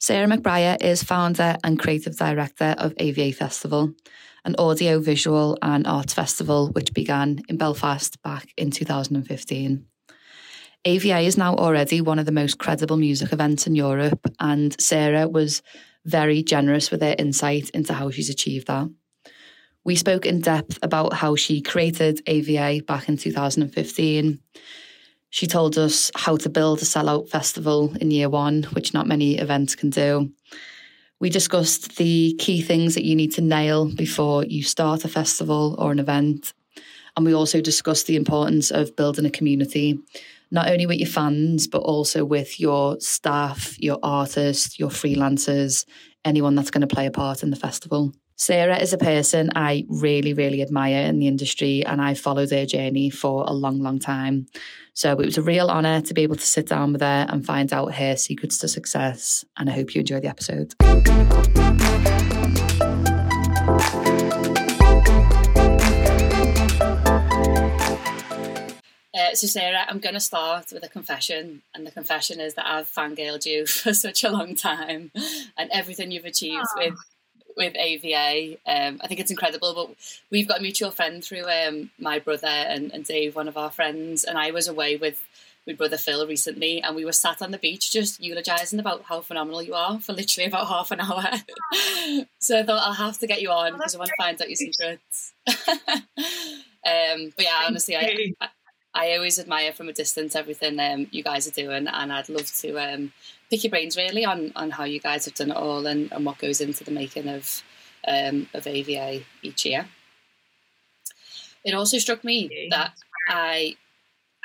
Sarah McBriar is founder and creative director of AVA Festival, an audio, visual, and arts festival which began in Belfast back in 2015. AVA is now already one of the most credible music events in Europe, and Sarah was very generous with her insight into how she's achieved that. We spoke in depth about how she created AVA back in 2015. She told us how to build a sellout festival in year one, which not many events can do. We discussed the key things that you need to nail before you start a festival or an event. And we also discussed the importance of building a community, not only with your fans, but also with your staff, your artists, your freelancers, anyone that's going to play a part in the festival. Sarah is a person I really, really admire in the industry, and I followed their journey for a long, long time. So it was a real honour to be able to sit down with her and find out her secrets to success. And I hope you enjoy the episode. Uh, so, Sarah, I'm going to start with a confession. And the confession is that I've fangirled you for such a long time and everything you've achieved oh. with with AVA. Um, I think it's incredible. But we've got a mutual friend through um, my brother and, and Dave, one of our friends. And I was away with with brother Phil recently, and we were sat on the beach just eulogizing about how phenomenal you are for literally about half an hour. so I thought I'll have to get you on because oh, I want to find out your secrets. um, but yeah, honestly, I, I, I always admire from a distance everything um, you guys are doing, and I'd love to um, pick your brains really on, on how you guys have done it all and, and what goes into the making of um, of AVA each year. It also struck me that I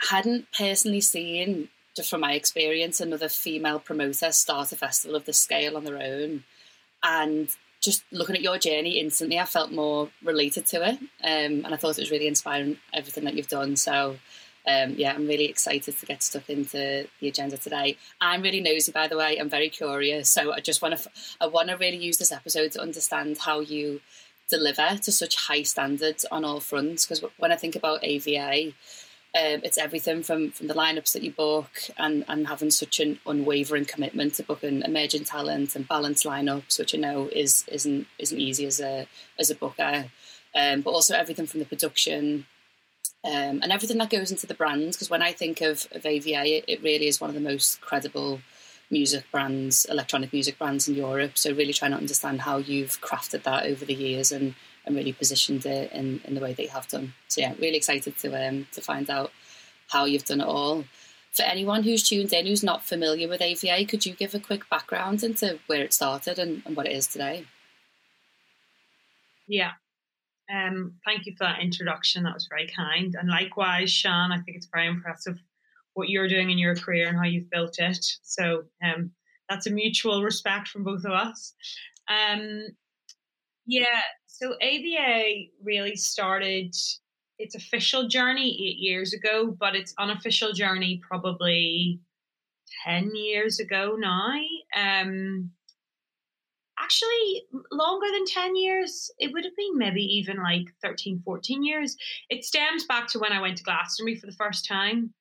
hadn't personally seen, just from my experience, another female promoter start a festival of this scale on their own, and just looking at your journey instantly, I felt more related to it, um, and I thought it was really inspiring everything that you've done. So um, yeah, I'm really excited to get stuck into the agenda today. I'm really nosy, by the way. I'm very curious, so I just want to I want to really use this episode to understand how you deliver to such high standards on all fronts. Because when I think about AVA, um, it's everything from from the lineups that you book and and having such an unwavering commitment to booking emerging talent and balanced lineups, which I know is isn't isn't easy as a as a booker. Um, but also everything from the production um, and everything that goes into the brands. Because when I think of, of AVA, it, it, really is one of the most credible music brands, electronic music brands in Europe. So really trying to understand how you've crafted that over the years and, and really positioned it in, in the way that you have done. So yeah, really excited to um, to find out how you've done it all. For anyone who's tuned in who's not familiar with AVA, could you give a quick background into where it started and, and what it is today? Yeah, um, thank you for that introduction. That was very kind. And likewise, Sean, I think it's very impressive what you're doing in your career and how you've built it. So um, that's a mutual respect from both of us. Um, yeah, so AVA really started its official journey eight years ago, but its unofficial journey probably 10 years ago now. Um, actually longer than 10 years it would have been maybe even like 13 14 years. It stems back to when i went to glastonbury for the first time.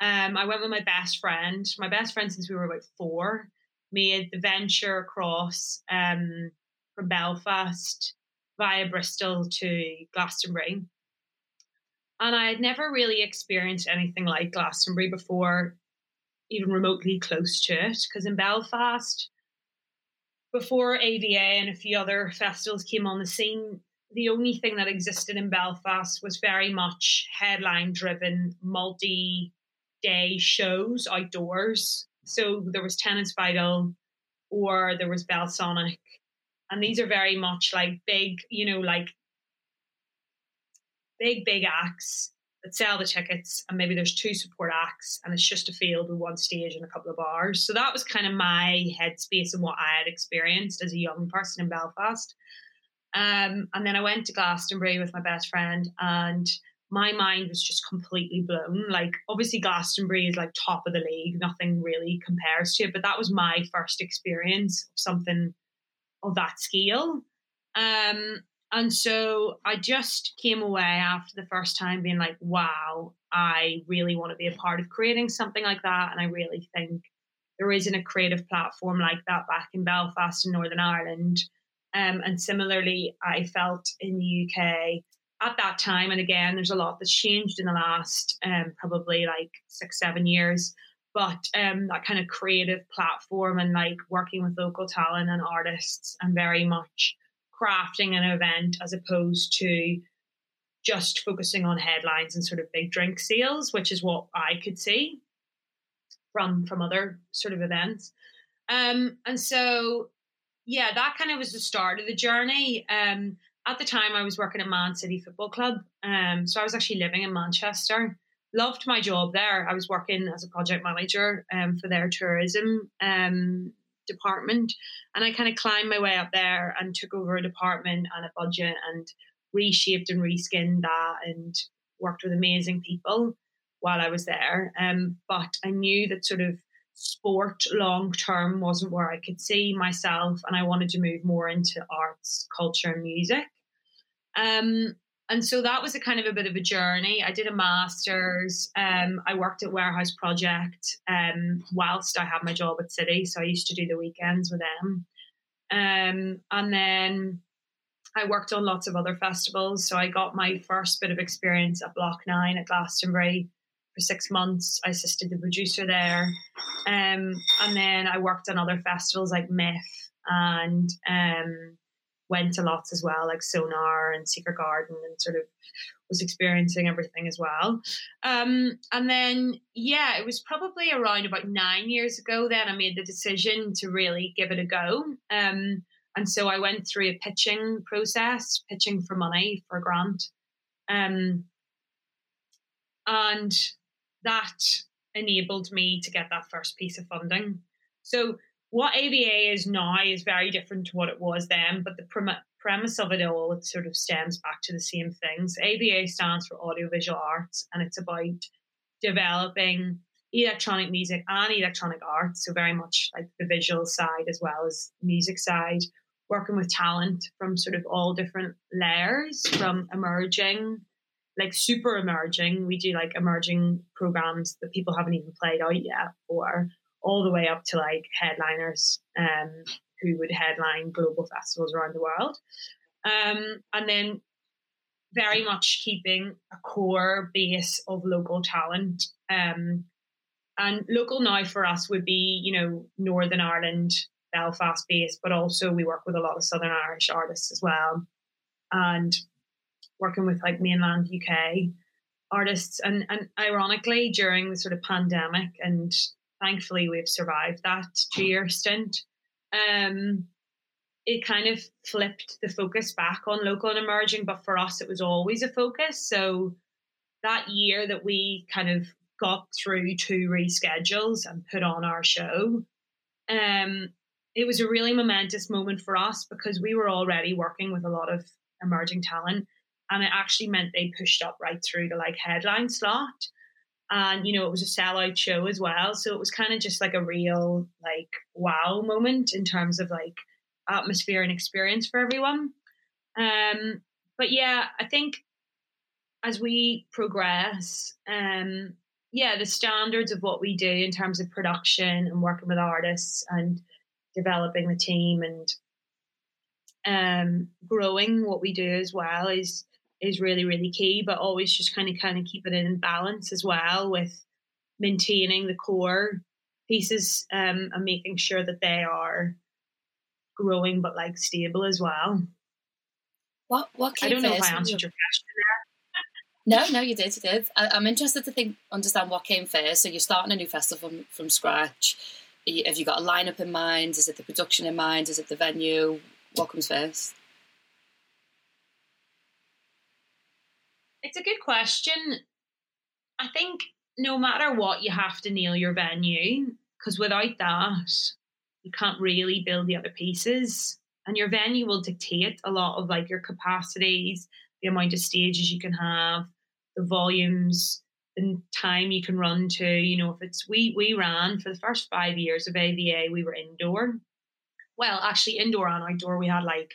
Um, i went with my best friend my best friend since we were about four. Made the venture across um, from belfast via bristol to glastonbury. And i had never really experienced anything like glastonbury before even remotely close to it because in belfast before AVA and a few other festivals came on the scene, the only thing that existed in Belfast was very much headline driven, multi day shows outdoors. So there was Tennent's Vital or there was Belsonic. And these are very much like big, you know, like big, big acts that sell the tickets and maybe there's two support acts and it's just a field with one stage and a couple of bars. So that was kind of my headspace and what I had experienced as a young person in Belfast. Um, and then I went to Glastonbury with my best friend and my mind was just completely blown. Like obviously Glastonbury is like top of the league, nothing really compares to it, but that was my first experience of something of that scale. Um, and so I just came away after the first time being like, wow, I really want to be a part of creating something like that. And I really think there isn't a creative platform like that back in Belfast in Northern Ireland. Um, and similarly, I felt in the UK at that time, and again, there's a lot that's changed in the last um, probably like six, seven years. But um, that kind of creative platform and like working with local talent and artists and very much crafting an event as opposed to just focusing on headlines and sort of big drink sales, which is what I could see from from other sort of events. Um, and so, yeah, that kind of was the start of the journey. Um, at the time, I was working at Man City Football Club, um, so I was actually living in Manchester. Loved my job there. I was working as a project manager um, for their tourism um, department, and I kind of climbed my way up there and took over a department and a budget and reshaped and reskinned that and worked with amazing people while I was there. Um, but I knew that sort of sport long term wasn't where I could see myself, and I wanted to move more into arts, culture, and music. Um, and so that was a kind of a bit of a journey. I did a master's. Um, I worked at Warehouse Project um, whilst I had my job at City, so I used to do the weekends with them. Um, and then I worked on lots of other festivals. So I got my first bit of experience at Block Nine at Glastonbury for six months. I assisted the producer there. Um, and then I worked on other festivals like Myth and um, went to lots as well, like Sonar and Secret Garden, and sort of was experiencing everything as well. Um, and then, yeah, it was probably around about nine years ago then I made the decision to really give it a go. Um, and so I went through a pitching process, pitching for money for a grant. Um, and that enabled me to get that first piece of funding. So what AVA is now is very different to what it was then, but the prim- premise of it all it sort of stems back to the same things. AVA stands for audiovisual arts, and it's about developing electronic music and electronic arts, so very much like the visual side as well as music side, working with talent from sort of all different layers, from emerging like super emerging. We do like emerging programs that people haven't even played out yet, or all the way up to like headliners um, who would headline global festivals around the world. Um, and then very much keeping a core base of local talent. Um, and local now for us would be, you know, Northern Ireland, Belfast based, but also we work with a lot of Southern Irish artists as well. And working with like mainland UK artists. And, and ironically, during the sort of pandemic, and thankfully we've survived that two year stint, um, it kind of flipped the focus back on local and emerging. But for us, it was always a focus. So that year that we kind of got through two reschedules and put on our show, um, it was a really momentous moment for us because we were already working with a lot of emerging talent and it actually meant they pushed up right through the like headline slot and you know it was a sellout show as well. So it was kind of just like a real like wow moment in terms of like atmosphere and experience for everyone. Um but yeah i think as we progress um yeah the standards of what we do in terms of production and working with artists and developing the team and um growing what we do as well is is really really key but always just kind of kind of keep it in balance as well with maintaining the core pieces um, and making sure that they are growing but like stable as well. What what i don't know if i answered your question there. No no you did you did. I, am interested to think understand what came first. So you're starting a new festival from, from scratch. Have you got a lineup in mind? Is it the production in mind? Is it the venue? What comes first It's a good question. I think no matter what, you have to nail your venue because without that, you can't really build the other pieces. And your venue will dictate a lot of like your capacities, the amount of stages you can have, the volumes, the time you can run to. You know, if it's we we ran for the first five years of AVA, we were indoor. Well, actually, indoor and outdoor, we had like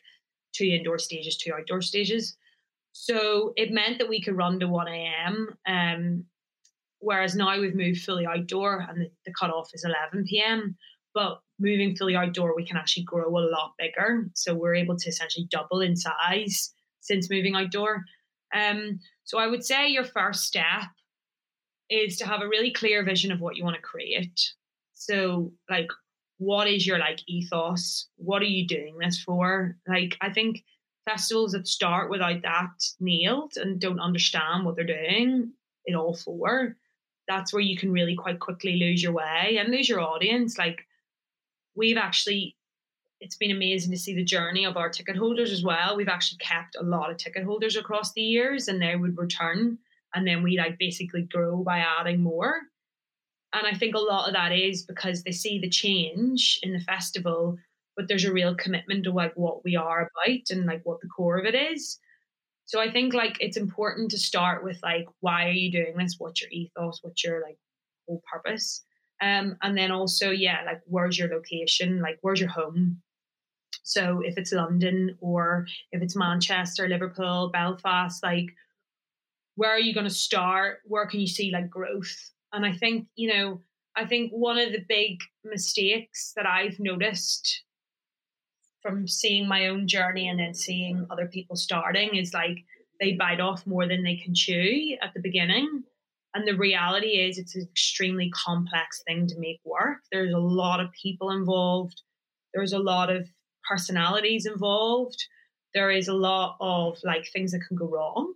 two indoor stages, two outdoor stages. So it meant that we could run to 1 a.m. Um, whereas now we've moved fully outdoor and the, the cutoff is 11 p.m. But moving fully outdoor, we can actually grow a lot bigger. So we're able to essentially double in size since moving outdoor. Um, so I would say your first step is to have a really clear vision of what you want to create. So, like, what is your like ethos? What are you doing this for? Like, I think festivals that start without that nailed and don't understand what they're doing in all four, that's where you can really quite quickly lose your way and lose your audience. Like, we've actually it's been amazing to see the journey of our ticket holders as well. We've actually kept a lot of ticket holders across the years and they would return and then we like basically grow by adding more. And I think a lot of that is because they see the change in the festival, but there's a real commitment to like what we are about and like what the core of it is. So I think like it's important to start with like why are you doing this? What's your ethos? What's your like whole purpose? Um, and then also, yeah, like where's your location? Like where's your home? So if it's London or if it's Manchester, Liverpool, Belfast, like where are you going to start? Where can you see like growth? And I think, you know, I think one of the big mistakes that I've noticed from seeing my own journey and then seeing other people starting is like they bite off more than they can chew at the beginning. And the reality is, it's an extremely complex thing to make work. There's a lot of people involved, there's a lot of personalities involved, there is a lot of like things that can go wrong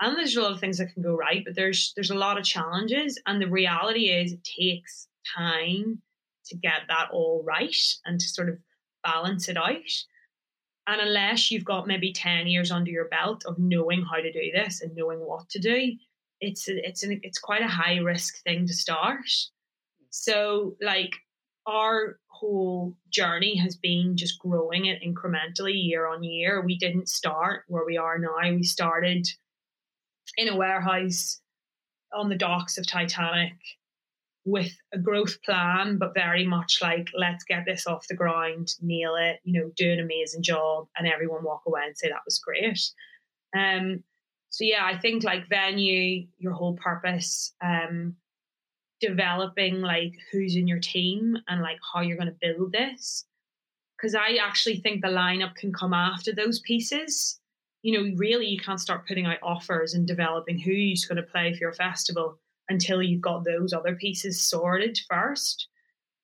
and there's a lot of things that can go right but there's there's a lot of challenges and the reality is it takes time to get that all right and to sort of balance it out. And unless you've got maybe 10 years under your belt of knowing how to do this and knowing what to do it's a, it's an, it's quite a high risk thing to start. So like our whole journey has been just growing it incrementally year on year. We didn't start where we are now. We started in a warehouse on the docks of Titanic with a growth plan, but very much like, let's get this off the ground, nail it, you know, do an amazing job, and everyone walk away and say that was great. Um, so yeah, I think like venue, your whole purpose, um, developing like who's in your team and like how you're going to build this. Because I actually think the lineup can come after those pieces you know, really you can't start putting out offers and developing who's going to play for your festival until you've got those other pieces sorted first.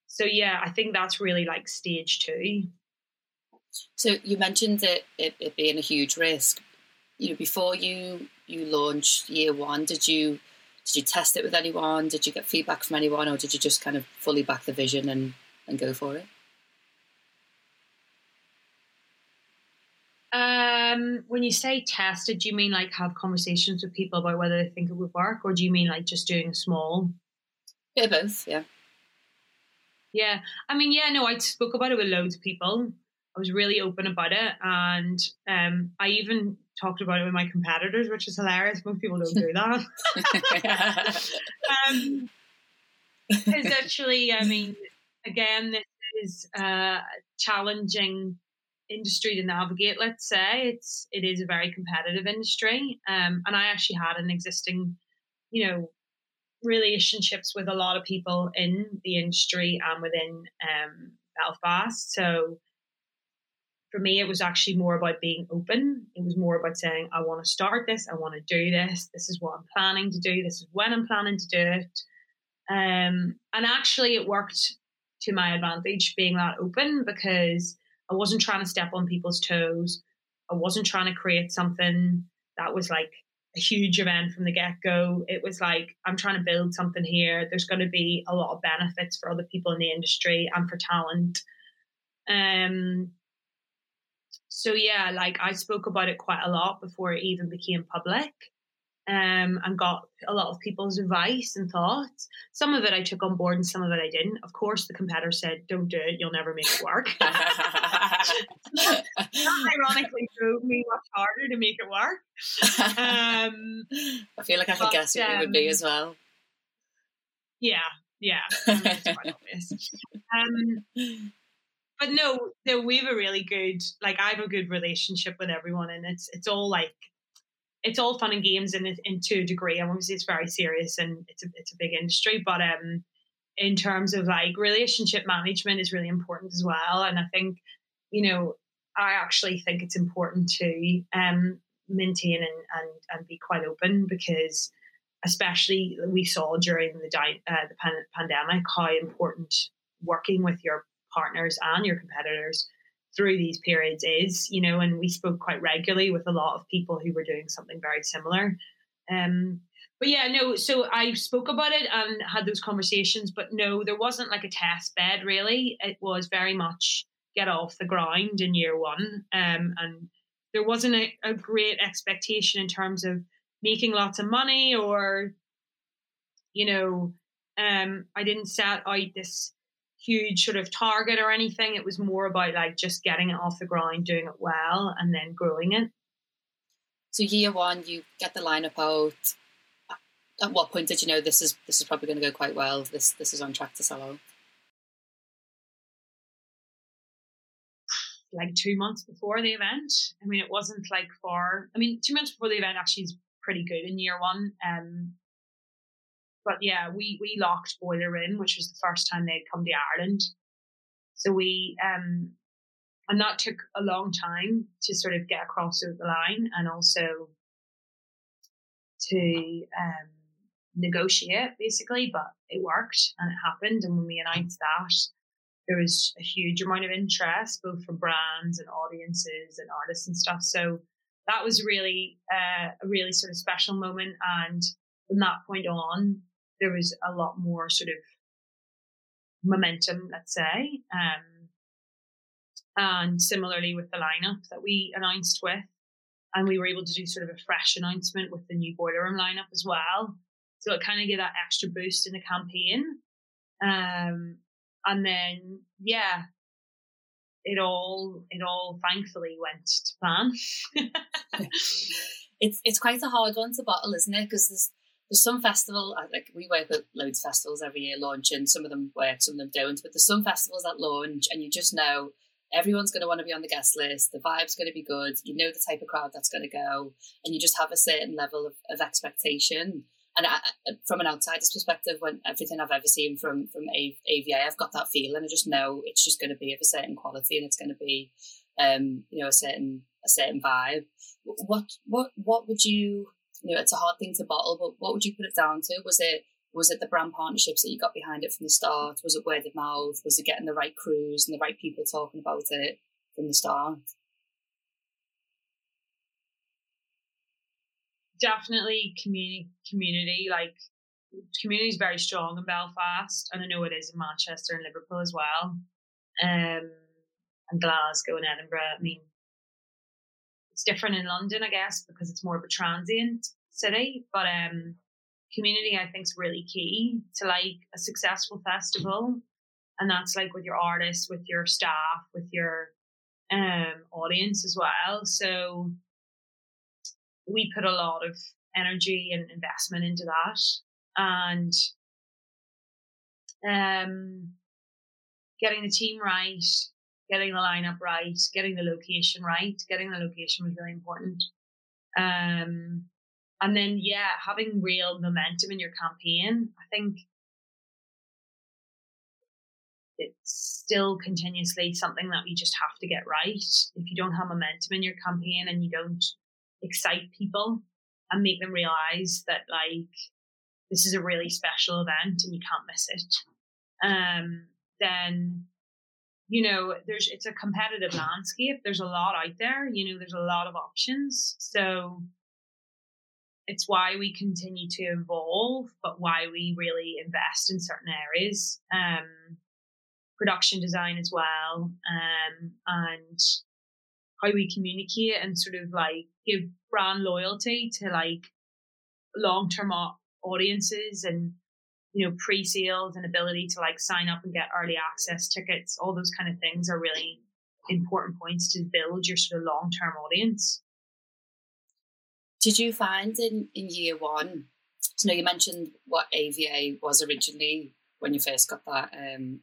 So yeah, I think that's really like stage two. So you mentioned it, it, it being a huge risk. You know, before you you launched year one, did you did you test it with anyone? Did you get feedback from anyone, or did you just kind of fully back the vision and and go for it? Uh, Um, when you say tested, do you mean like have conversations with people about whether they think it would work, or do you mean like just doing a small? Both. Yeah. Yeah, I mean, yeah, no, I spoke about it with loads of people. I was really open about it, and um, I even talked about it with my competitors, which is hilarious. Most people don't do that. um, actually, I mean, again, this is uh, challenging industry to navigate let's say. It's it is a very competitive industry um, and i actually had an existing you know relationships with a lot of people in the industry and within um, belfast. So for me it was actually more about being open. It was more about saying i want to start this i want to do this this is what i'm planning to do this is when i'm planning to do it. Um, and actually it worked to my advantage being that open because I wasn't trying to step on people's toes. I wasn't trying to create something that was like a huge event from the get go. It was like, I'm trying to build something here. There's going to be a lot of benefits for other people in the industry and for talent. Um, so yeah, like I spoke about it quite a lot before it even became public um, and got a lot of people's advice and thoughts. Some of it I took on board and some of it I didn't. Of course, the competitor said, Don't do it, you'll never make it work. that ironically drove me much harder to make it work. Um, I feel like I could guess who um, would be as well. Yeah, yeah. um, but no, no, we have a really good, like, I have a good relationship with everyone, and it's it's all like it's all fun and games in in to a degree. And obviously, it's very serious and it's a it's a big industry. But um, in terms of like relationship management is really important as well. And I think, you know, I actually think it's important to um maintain and and, and be quite open because especially we saw during the di- uh, the pan- pandemic how important working with your partners and your competitors through these periods is, you know, and we spoke quite regularly with a lot of people who were doing something very similar. Um, but yeah, no, so I spoke about it and had those conversations, but no, there wasn't like a test bed really. It was very much get off the ground in year one. Um, and there wasn't a, a great expectation in terms of making lots of money or, you know, um, I didn't set out this huge sort of target or anything. It was more about like just getting it off the ground, doing it well, and then growing it. So year one, you get the lineup out. At what point did you know this is this is probably going to go quite well? This this is on track to sell out. Like two months before the event. I mean, it wasn't like far. I mean, two months before the event actually is pretty good in year one. Um, but yeah, we we locked Boiler in, which was the first time they'd come to Ireland. So we um and that took a long time to sort of get across the line and also to um, negotiate basically, but it worked and it happened. And when we announced that, there was a huge amount of interest, both from brands and audiences and artists and stuff. So that was really uh, a really sort of special moment. And from that point on, there was a lot more sort of momentum, let's say. Um, and similarly with the lineup that we announced with, and we were able to do sort of a fresh announcement with the new boiler room lineup as well. So it kind of gave that extra boost in the campaign. Um, and then yeah, it all it all thankfully went to plan. it's it's quite a hard one to bottle, isn't it? Because there's there's some festival like we work at loads of festivals every year launching. Some of them work, some of them don't. But there's some festivals that launch, and you just know everyone's going to want to be on the guest list. The vibe's going to be good. You know the type of crowd that's going to go, and you just have a certain level of, of expectation. And I, from an outsider's perspective, when everything I've ever seen from from AVA, I've got that feeling. I just know it's just going to be of a certain quality, and it's going to be, um, you know, a certain a certain vibe. What what what would you you know, it's a hard thing to bottle, but what would you put it down to? Was it was it the brand partnerships that you got behind it from the start? Was it word of mouth? Was it getting the right crews and the right people talking about it from the start? Definitely community community, like community is very strong in Belfast, and I know it is in Manchester and Liverpool as well. Um and Glasgow and Edinburgh. I mean, it's different in London, I guess, because it's more of a transient city. But um, community, I think, is really key to like a successful festival, and that's like with your artists, with your staff, with your um, audience as well. So we put a lot of energy and investment into that, and um, getting the team right, getting the lineup right, getting the location right. Getting the location was really important. Um, and then, yeah, having real momentum in your campaign. I think it's still continuously something that you just have to get right. If you don't have momentum in your campaign and you don't excite people and make them realize that, like, this is a really special event and you can't miss it, um, then you know, there's it's a competitive landscape. There's a lot out there. You know, there's a lot of options. So it's why we continue to evolve, but why we really invest in certain areas. Um, production design as well, um, and how we communicate and sort of like give brand loyalty to like long term audiences and you know, pre-sales and ability to like sign up and get early access tickets, all those kind of things are really important points to build your sort of long-term audience. Did you find in, in year one, so now you mentioned what AVA was originally when you first got that, um,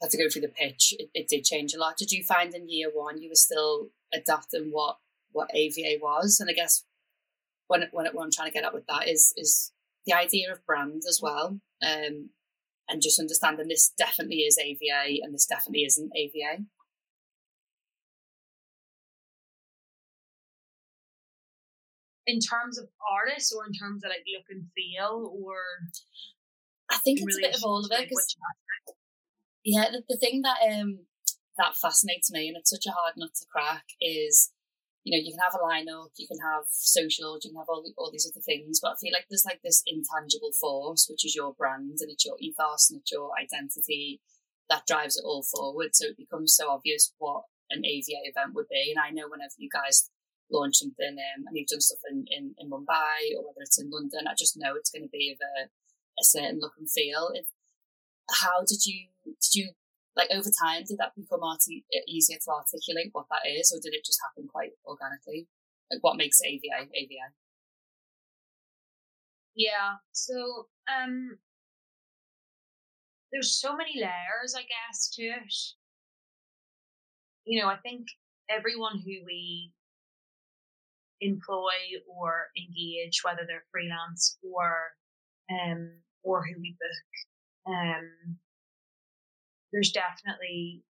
had to go through the pitch, it, it did change a lot. Did you find in year one you were still adapting what, what AVA was? And I guess when, when I'm trying to get at with that is is the idea of brand as well, um, and just understanding this definitely is AVA and this definitely isn't AVA. In terms of artists, or in terms of like look and feel, or I think it's a bit of all of it. yeah, the, the thing that um that fascinates me, and it's such a hard nut to crack, is you know, you can have a lineup, you can have social, you can have all, all these other things, but I feel like there's like this intangible force, which is your brand and it's your ethos and it's your identity that drives it all forward. So it becomes so obvious what an AVA event would be. And I know whenever you guys launch something um, and you've done stuff in, in, in Mumbai or whether it's in London, I just know it's going to be of a, a certain look and feel. It, how did you did you like over time did that become arti- easier to articulate what that is or did it just happen quite organically like what makes AVA AVA? yeah so um there's so many layers i guess to it you know i think everyone who we employ or engage whether they're freelance or um or who we book. Um there's definitely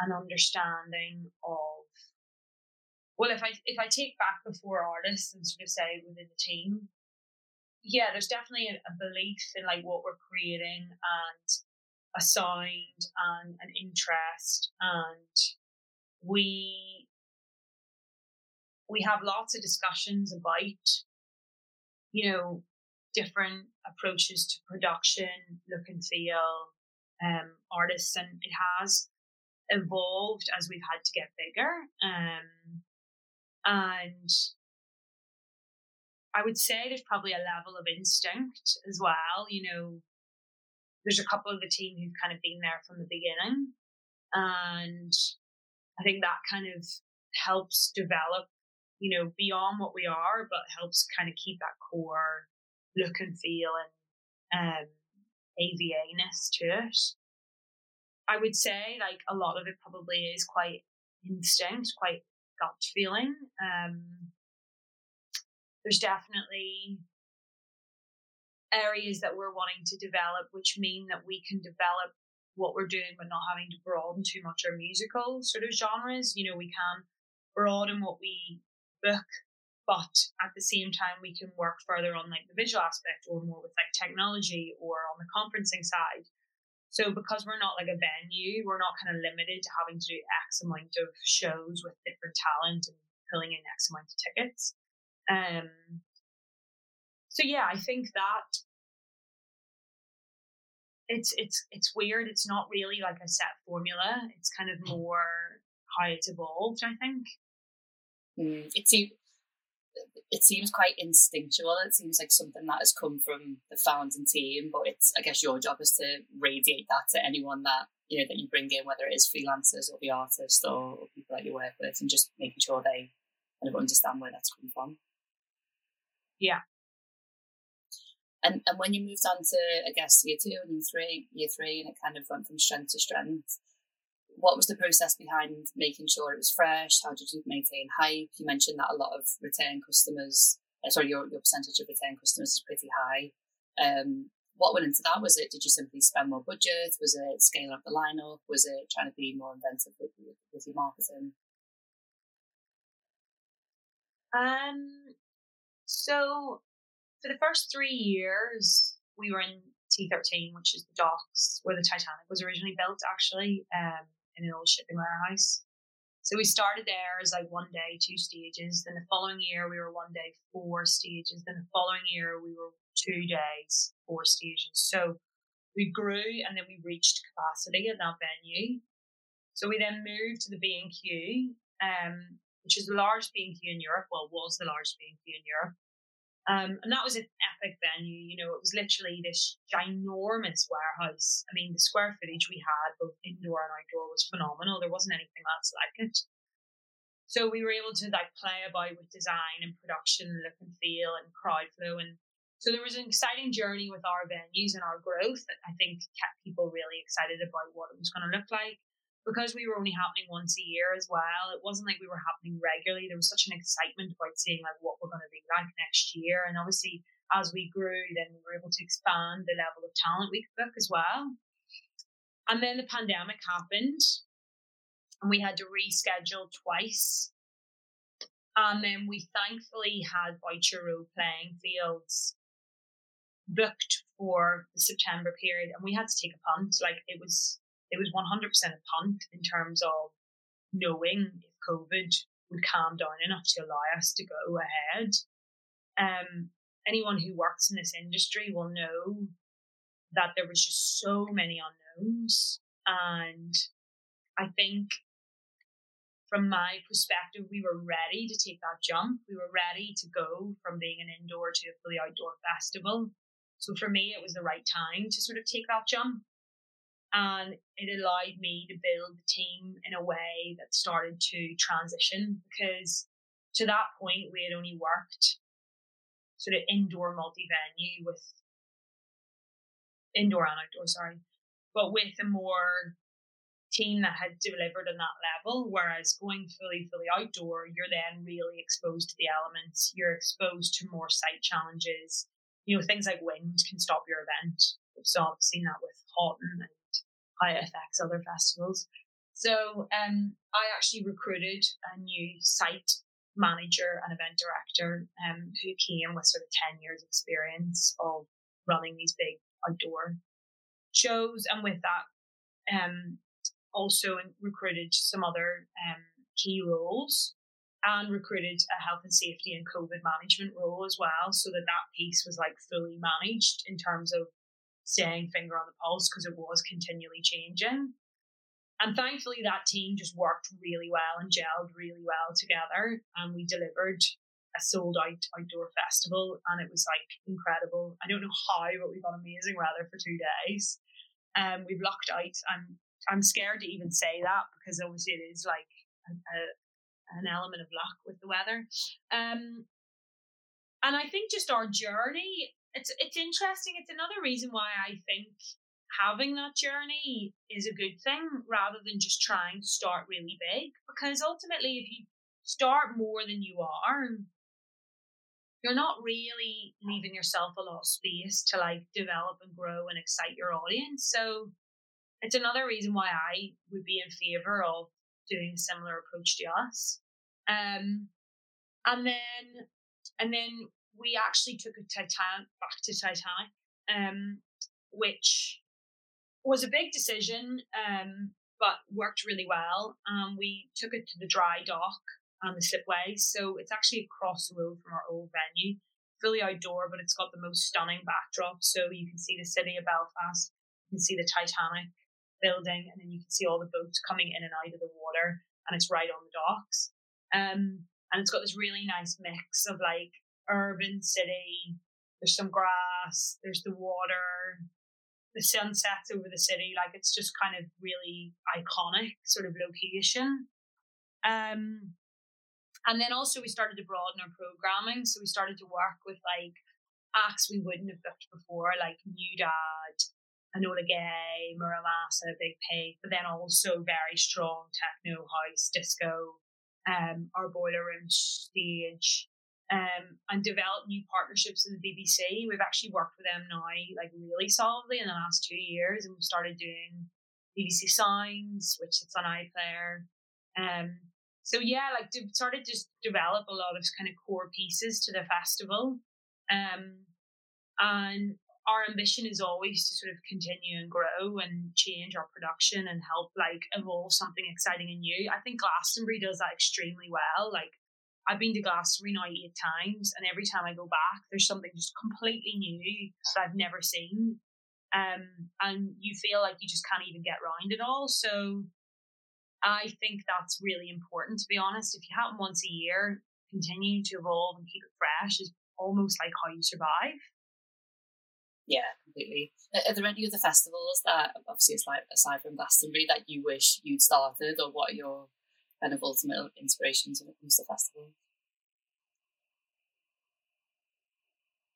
an understanding of well if I if I take back before artists and sort of say within the team, yeah, there's definitely a, a belief in like what we're creating and a sound and an interest and we we have lots of discussions about you know different approaches to production look and feel um, artists, and it has evolved as we've had to get bigger. Um, and I would say there's probably a level of instinct as well. You know, there's a couple of the team who've kind of been there from the beginning. And I think that kind of helps develop, you know, beyond what we are, but helps kind of keep that core look and feel and um, AVA-ness to it. I would say like a lot of it probably is quite instinct, quite gut feeling. Um, there's definitely areas that we're wanting to develop, which mean that we can develop what we're doing, but not having to broaden too much our musical sort of genres. You know, we can broaden what we book, but at the same time, we can work further on like the visual aspect or more with like technology or on the conferencing side. So because we're not like a venue, we're not kind of limited to having to do X amount of shows with different talent and pulling in X amount of tickets. Um, so yeah, I think that it's it's it's weird. It's not really like a set formula. It's kind of more how it's evolved. I think. Mm, it's it seems quite instinctual. It seems like something that has come from the founding team, but it's I guess your job is to radiate that to anyone that you know that you bring in, whether it is freelancers or the artist or, or people that you work with, and just making sure they kind of understand where that's come from. Yeah. And and when you moved on to I guess year two and year three, year three, and it kind of went from strength to strength what was the process behind making sure it was fresh? How did you maintain hype? You mentioned that a lot of return customers, uh, sorry, your, your percentage of return customers is pretty high. Um, what went into that? Was it, did you simply spend more budget? Was it scaling up the lineup? Was it trying to be more inventive with, with, your marketing? Um, so for the first three years, we were in T13, which is the docks where the Titanic was originally built, actually. Um, in an old shipping warehouse. So we started there as like one day, two stages. Then the following year we were one day, four stages. Then the following year we were two days, four stages. So we grew and then we reached capacity at that venue. So we then moved to the B and Q, um, which is the largest B and Q in Europe. Well, was the largest B and Q in Europe. Um, and that was an epic venue. You know, it was literally this ginormous warehouse. I mean, the square footage we had, both indoor and outdoor, was phenomenal. There wasn't anything else like it. So we were able to like play about with design and production, look and feel, and crowd flow. And so there was an exciting journey with our venues and our growth that I think kept people really excited about what it was going to look like because we were only happening once a year as well, it wasn't like we were happening regularly. There was such an excitement about seeing like what we're going to be like next year. And obviously, as we grew, then we were able to expand the level of talent we could book as well. And then the pandemic happened, and we had to reschedule twice. And then we thankfully had Boucher Road playing fields booked for the September period, and we had to take a punt. Like it was, it was one hundred percent a punt in terms of knowing if COVID would calm down enough to allow us to go ahead. Um, anyone who works in this industry will know that there was just so many unknowns, and I think from my perspective, we were ready to take that jump. We were ready to go from being an indoor to a fully outdoor festival. So for me, it was the right time to sort of take that jump and it allowed me to build the team in a way that started to transition because to that point we had only worked sort of indoor multi-venue with indoor and outdoor sorry but with a more team that had delivered on that level whereas going fully fully outdoor you're then really exposed to the elements you're exposed to more site challenges. You know things like wind can stop your event. So i've seen that with Houghton and affects other festivals. So um, I actually recruited a new site manager and event director um, who came with sort of 10 years experience of running these big outdoor shows. And with that, um, also recruited some other um, key roles and recruited a health and safety and COVID management role as well, so that that piece was like fully managed in terms of staying finger on the pulse because it was continually changing. And thankfully, that team just worked really well and gelled really well together. And we delivered a sold out outdoor festival, and it was like incredible. I don't know how, but we got amazing weather for two days. Um, we've lucked out. I'm I'm scared to even say that because obviously it is like a, a, an element of luck with the weather. Um, and I think just our journey it's it's interesting. It's another reason why I think having that journey is a good thing rather than just trying to start really big. Because ultimately, if you start more than you are, you're not really leaving yourself a lot of space to like develop and grow and excite your audience. So it's another reason why I would be in favor of doing a similar approach to us. Um, and then, and then we actually took a Titanic back to Titanic, um, which was a big decision, um, but worked really well. Um, we took it to the dry dock and the slipway, so it's actually across the road from our old venue, fully outdoor, but it's got the most stunning backdrop. So you can see the city of Belfast, you can see the Titanic building, and then you can see all the boats coming in and out of the water, and it's right on the docks. Um, and it's got this really nice mix of like urban city. There's some grass, there's the water, the sun sets over the city. Like it's just kind of really iconic sort of location. Um, and then also we started to broaden our programming. So we started to work with like acts we wouldn't have booked before, like New Dad, Enola Gay, Mura Masa, Big Pig, but then also very strong techno, house, disco, um, our boiler room stage, um, and develop new partnerships with the BBC. We've actually worked with them now, like really solidly in the last two years, and we've started doing BBC Sounds, which sits on iPlayer. Um, so yeah, like to sort of just develop a lot of kind of core pieces to the festival. Um, and our ambition is always to sort of continue and grow and change our production and help like evolve something exciting and new. I think Glastonbury does that extremely well. Like I've been to Glastonbury now eight times, and every time I go back, there's something just completely new that I've never seen. Um, and you feel like you just can't even get around it all. So I think that's really important, to be honest. If you happen once a year, continuing to evolve and keep it fresh is almost like how you survive. Yeah, completely. Are there any other festivals that, obviously, it's like aside from Glastonbury, that you wish you'd started, or what are your kind of ultimate inspirations when it comes to festivals?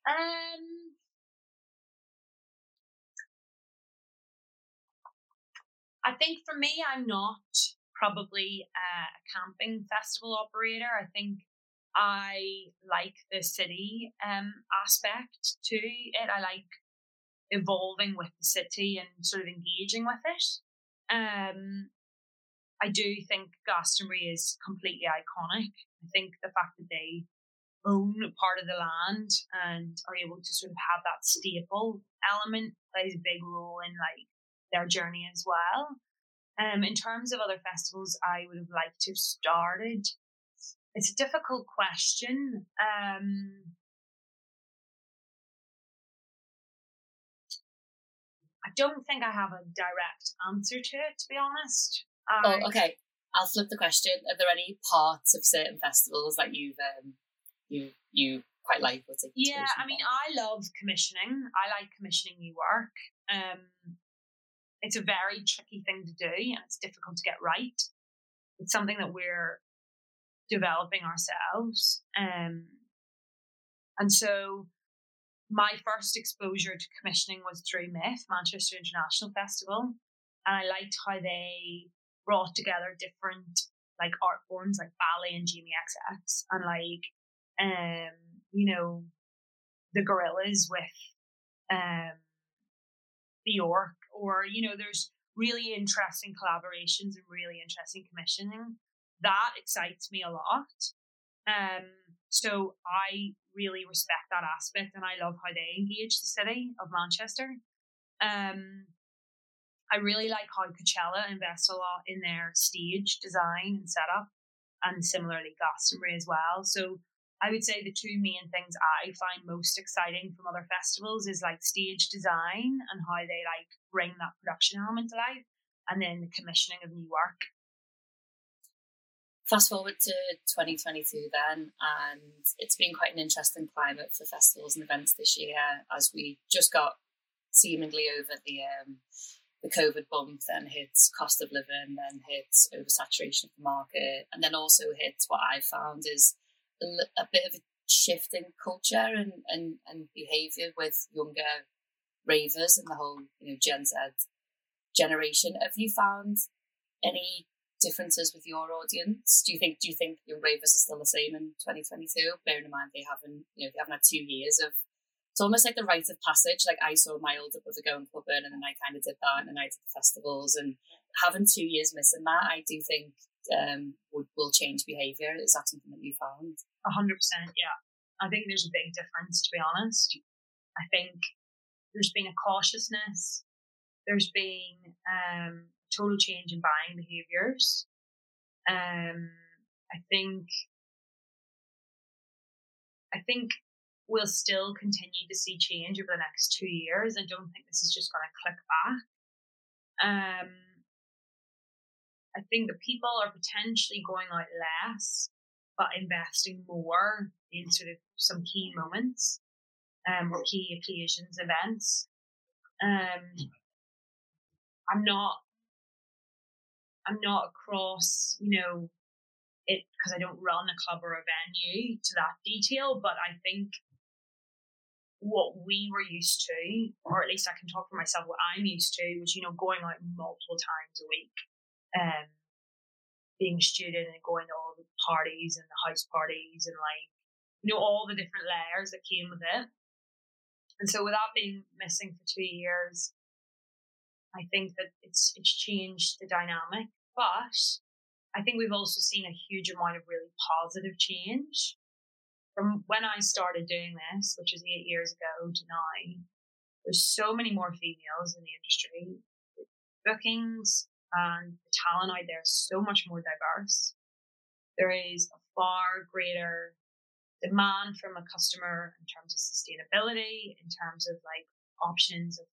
Um, I think for me, I'm not probably a camping festival operator. I think I like the city um, aspect to it. I like evolving with the city and sort of engaging with it. Um, I do think Glastonbury is completely iconic. I think the fact that they own part of the land and are able to sort of have that staple element plays a big role in like their journey as well. Um, in terms of other festivals, I would have liked to have started it's a difficult question. Um, I don't think I have a direct answer to it, to be honest. Oh, okay. I'll flip the question. Are there any parts of certain festivals that you've um, you you quite like? What's yeah, I mean, I love commissioning. I like commissioning new work. Um, it's a very tricky thing to do, and it's difficult to get right. It's something that we're developing ourselves. Um, and so my first exposure to commissioning was through MIF, Manchester International Festival. And I liked how they brought together different like art forms like ballet and Jamie XX and like um, you know, the Gorillaz with um Bjork or, you know, there's really interesting collaborations and really interesting commissioning that excites me a lot. Um, so I really respect that aspect and I love how they engage the city of Manchester. Um, I really like how Coachella invests a lot in their stage design and setup, and similarly Glastonbury as well. So I would say the two main things I find most exciting from other festivals is like stage design and how they like bring that production element to life, and then the commissioning of new work fast forward to 2022 then, and it's been quite an interesting climate for festivals and events this year as we just got seemingly over the um, the COVID bump, then hits cost of living, then hits oversaturation of the market, and then also hits what I found is a, bit of a shift in culture and, and, and behaviour with younger ravers and the whole you know Gen Z generation. Have you found any differences with your audience? Do you think do you think young ravers are still the same in 2022? Bearing in mind they haven't you know they haven't had two years of it's almost like the rite of passage. Like I saw my older brother go and clubbing, and then I kind of did that, and then I did the festivals, and having two years missing that, I do think um, would will change behaviour. Is that something that you found? A hundred percent, yeah. I think there's a big difference, to be honest. I think there's been a cautiousness. There's been um, total change in buying behaviors. Um, I think, I think we'll still continue to see change over the next two years. I don't think this is just going to click back. Um, I think that people are potentially going out less, but investing more in sort of some key moments um, or key occasions, events. Um, I'm not I'm not across, you know, it because I don't run a club or a venue to that detail, but I think what we were used to, or at least I can talk for myself, what I'm used to was, you know, going out multiple times a week, um, being a student and going to all the parties and the house parties and like, you know, all the different layers that came with it. And so without being missing for two years, I think that it's it's changed the dynamic. But I think we've also seen a huge amount of really positive change from when I started doing this, which is eight years ago to now. There's so many more females in the industry. Bookings and the talent out there is so much more diverse. There is a far greater demand from a customer in terms of sustainability, in terms of like options of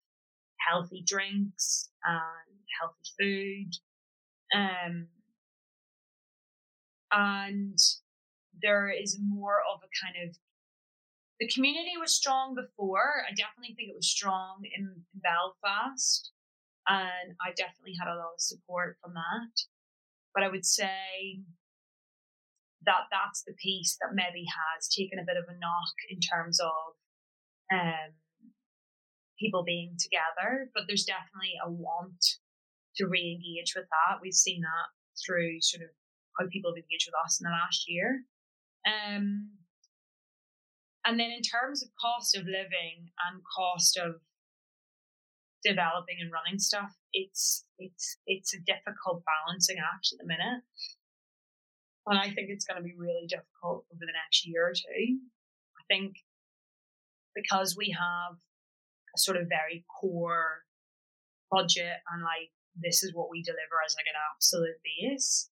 healthy drinks and healthy food. Um, and there is more of a kind of the community was strong before. I definitely think it was strong in Belfast, and I definitely had a lot of support from that. But I would say that that's the piece that maybe has taken a bit of a knock in terms of um, people being together, but there's definitely a want to re-engage with that. We've seen that through sort of how people have engaged with us in the last year. Um, and then in terms of cost of living and cost of developing and running stuff, it's it's it's a difficult balancing act at the minute. And I think it's going to be really difficult over the next year or two. I think because we have a sort of very core budget and like this is what we deliver as like an absolute base.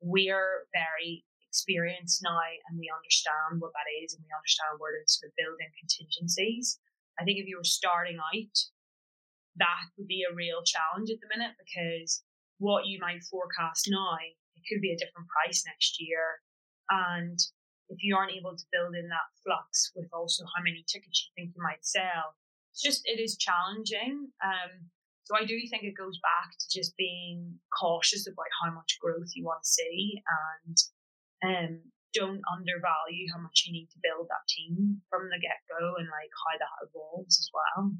We're very experienced now and we understand what that is and we understand where to sort of build in contingencies. I think if you were starting out, that would be a real challenge at the minute because what you might forecast now, it could be a different price next year. And if you aren't able to build in that flux with also how many tickets you think you might sell, it's just, it is challenging. Um, so I do think it goes back to just being cautious about how much growth you want to see and um, don't undervalue how much you need to build that team from the get go and like how that evolves as well.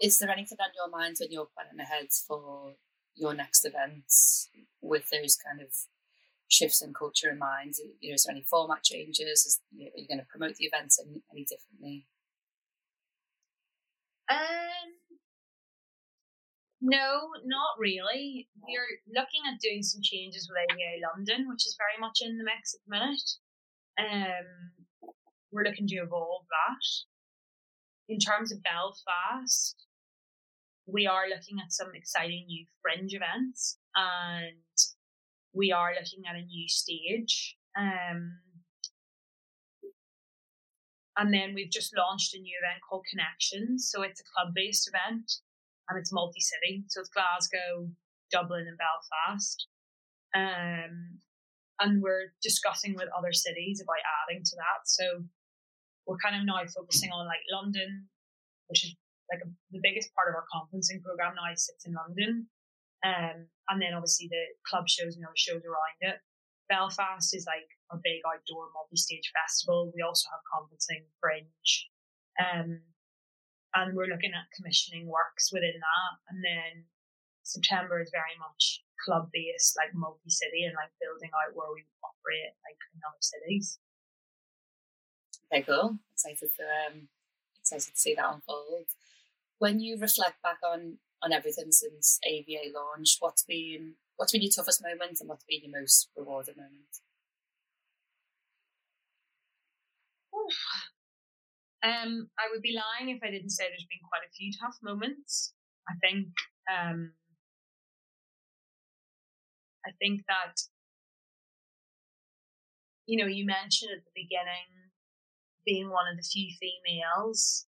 Is there anything on your mind when you're planning ahead for your next events with those kind of shifts in culture in mind? You know, is there any format changes? Is, are you going to promote the events any, any differently? Um, no, not really. We're looking at doing some changes with AVA London, which is very much in the mix at the minute. Um, we're looking to evolve that. In terms of Belfast, we are looking at some exciting new fringe events and we are looking at a new stage. Um, and then we've just launched a new event called Connections. So it's a club based event and it's multi city. So it's Glasgow, Dublin, and Belfast. Um, and we're discussing with other cities about adding to that. So we're kind of now focusing on like London, which is like a, the biggest part of our conferencing program now sits in London. Um, and then obviously the club shows and other shows around it. Belfast is like a big outdoor multi-stage festival. We also have conferencing, fringe, um, and we're looking at commissioning works within that. And then September is very much club based, like multi city, and like building out where we operate, like in other cities. Okay, cool. Excited to um, excited to see that unfold. When you reflect back on on everything since AVA launch, what's been what's been your toughest moment and what's been your most rewarding moment? Um, I would be lying if I didn't say there's been quite a few tough moments. I think um, I think that you know you mentioned at the beginning being one of the few females.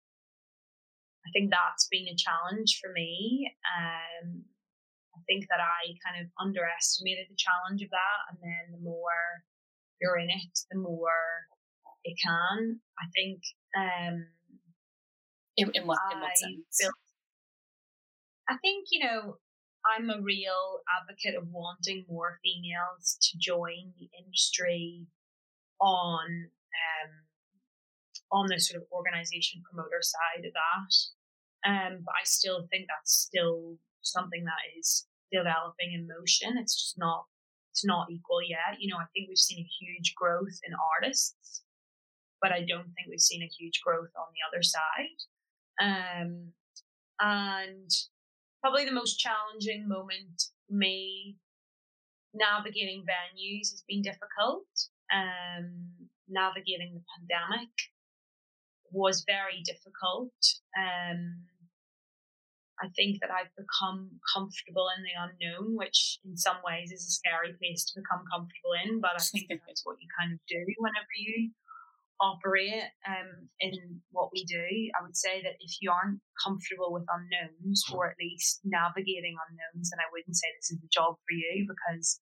I think that's been a challenge for me. Um, I think that I kind of underestimated the challenge of that, and then the more you're in it, the more it can. I think um, in, in what in what sense? Built, I think you know I'm a real advocate of wanting more females to join the industry on um, on the sort of organization promoter side of that. Um, but I still think that's still something that is developing in motion. It's just not it's not equal yet. You know, I think we've seen a huge growth in artists but I don't think we've seen a huge growth on the other side. Um, and probably the most challenging moment me navigating venues has been difficult. Um, navigating the pandemic was very difficult. Um, I think that I've become comfortable in the unknown, which in some ways is a scary place to become comfortable in. But I think that's what you kind of do whenever you operate um, in what we do, I would say that if you aren't comfortable with unknowns or at least navigating unknowns, then I wouldn't say this is the job for you because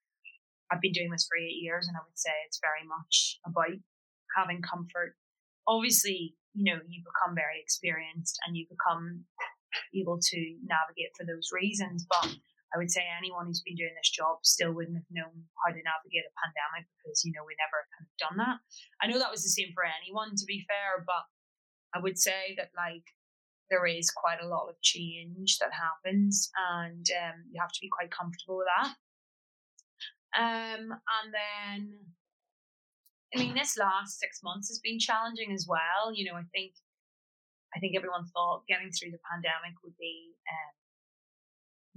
I've been doing this for eight years and I would say it's very much about having comfort. Obviously, you know, you become very experienced and you become able to navigate for those reasons, but I would say anyone who's been doing this job still wouldn't have known how to navigate a pandemic because, you know, we never kind of done that. I know that was the same for anyone, to be fair, but I would say that, like, there is quite a lot of change that happens and um, you have to be quite comfortable with that. Um, and then I mean, this last six months has been challenging as well. You know, I think, I think everyone thought getting through the pandemic would be um,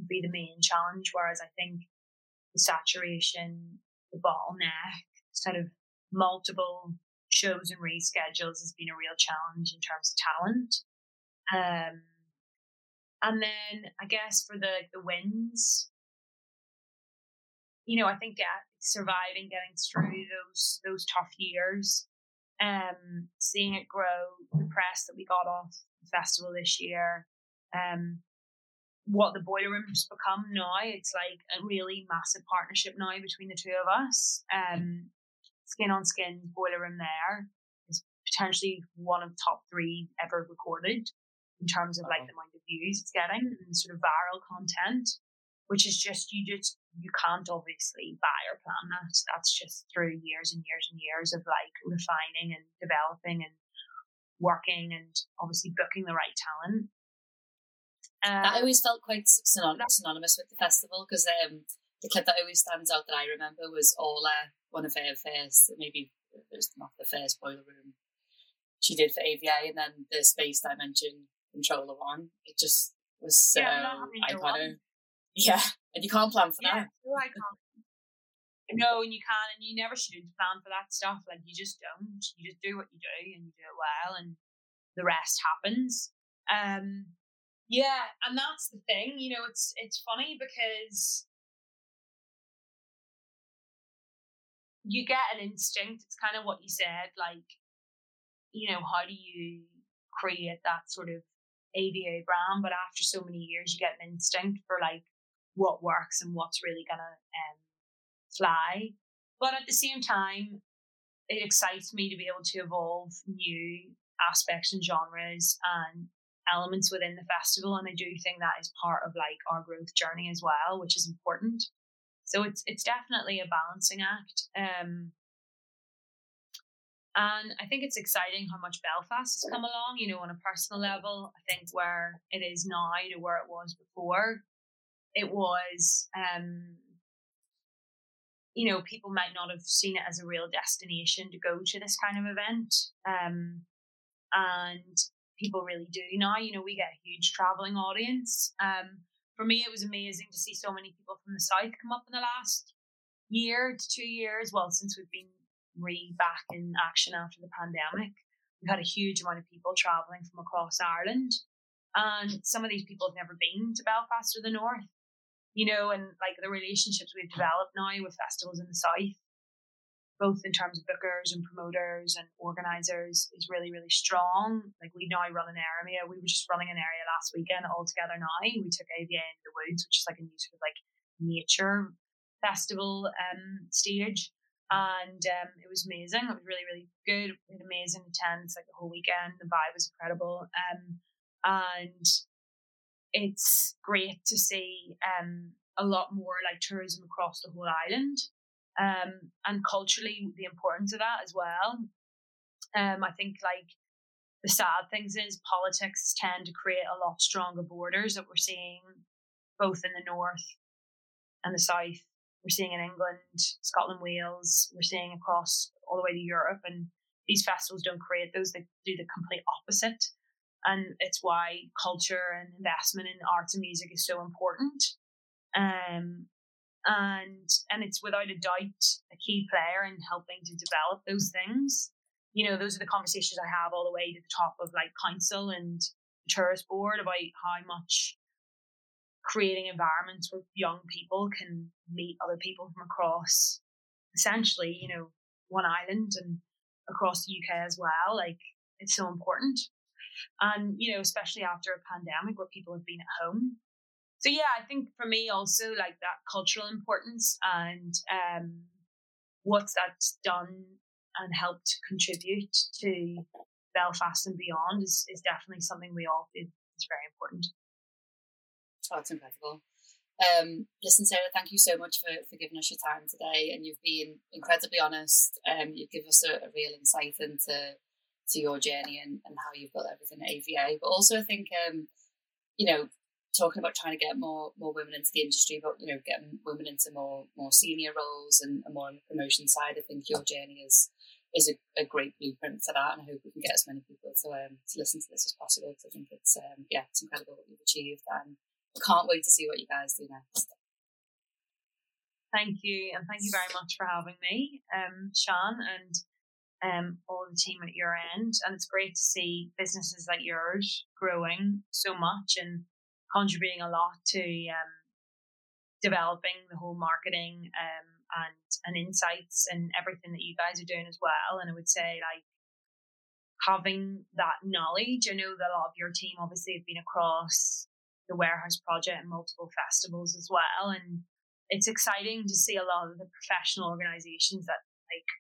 be the main challenge, whereas I think the saturation, the bottleneck, sort of multiple shows and reschedules has been a real challenge in terms of talent. Um, and then I guess for the the wins, you know, I think get, surviving, getting through those those tough years, um, seeing it grow, the press that we got off the festival this year, um, what the boiler room's become now. It's like a really massive partnership now between the two of us. Um, Skin on Skin boiler room there is potentially one of the top three ever recorded in terms of like the amount of views it's getting and sort of viral content, which is just you just you can't obviously buy or plan that. That's just through years and years and years of like refining and developing and working and obviously booking the right talent. Um, that always felt quite synonymous, synonymous with the festival because um, the clip that always stands out that I remember was Orla, one of her first, maybe it was not the first boiler room she did for AVA, and then the Space Dimension Controller one. It just was so yeah, iconic. Yeah, and you can't plan for yeah, that. So iconic. No, and you can't, and you never should plan for that stuff. Like you just don't. You just do what you do, and you do it well, and the rest happens. Um, yeah, and that's the thing. You know, it's it's funny because you get an instinct. It's kind of what you said. Like, you know, how do you create that sort of AVA brand? But after so many years, you get an instinct for like what works and what's really gonna um, fly. But at the same time, it excites me to be able to evolve new aspects and genres and elements within the festival and I do think that is part of like our growth journey as well which is important so it's it's definitely a balancing act um and I think it's exciting how much Belfast has come along, you know, on a personal level. I think where it is now to where it was before, it was, um, you know, people might not have seen it as a real destination to go to this kind of event. Um, and people really do now. You know, we get a huge traveling audience. Um, for me, it was amazing to see so many people from the south come up in the last year to two years. Well, since we've been re back in action after the pandemic, we've had a huge amount of people traveling from across Ireland, and some of these people have never been to Belfast or the north. You know, and like the relationships we've developed now with festivals in the south both in terms of bookers and promoters and organizers is really really strong. Like we now run an area. We were just running an area last weekend all together now. We took AVA into the woods which is like a new sort of like nature festival um stage. And um, it was amazing. It was really really good. Had amazing attendance like the whole weekend. The vibe was incredible. Um and it's great to see um a lot more like tourism across the whole island um, and culturally the importance of that as well. Um, I think like the sad things is politics tend to create a lot stronger borders that we're seeing both in the north and the south. We're seeing in England, Scotland, Wales. We're seeing across all the way to Europe, and these festivals don't create those; they do the complete opposite. And it's why culture and investment in arts and music is so important. Um, and and it's without a doubt a key player in helping to develop those things. You know, those are the conversations I have all the way to the top of like council and the tourist board about how much creating environments where young people can meet other people from across essentially, you know, one island and across the UK as well. Like it's so important. And, you know, especially after a pandemic where people have been at home, so yeah, I think for me also like that cultural importance and um, what's that done and helped contribute to Belfast and beyond is, is definitely something we all feel is very important. Oh, it's incredible. Um, listen, Sarah, thank you so much for, for giving us your time today, and you've been incredibly honest. Um, you give us a, a, real insight into to your journey and, and how you've built everything at AVA. But also, I think um, you know talking about trying to get more more women into the industry, but you know, getting women into more more senior roles and, and more on the promotion side. I think your journey is is a, a, great blueprint for that, and I hope we can get as many people to um, to listen to this as possible. Because I think it's um, yeah, it's incredible what you've achieved, and I can't wait to see what you guys do next. Thank you, and thank you very much for having me, um, Sean, and um, all the team at your end. And it's great to see businesses like yours growing so much and contributing a lot to um, developing the whole marketing um, and and insights and everything that you guys are doing as well. And I would say like having that knowledge. I know that a lot of your team obviously have been across the warehouse project and multiple festivals as well. And it's exciting to see a lot of the professional organizations that like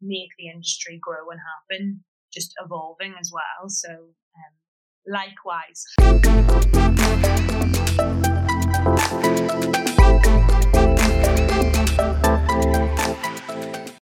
make the industry grow and happen just evolving as well. So um, likewise.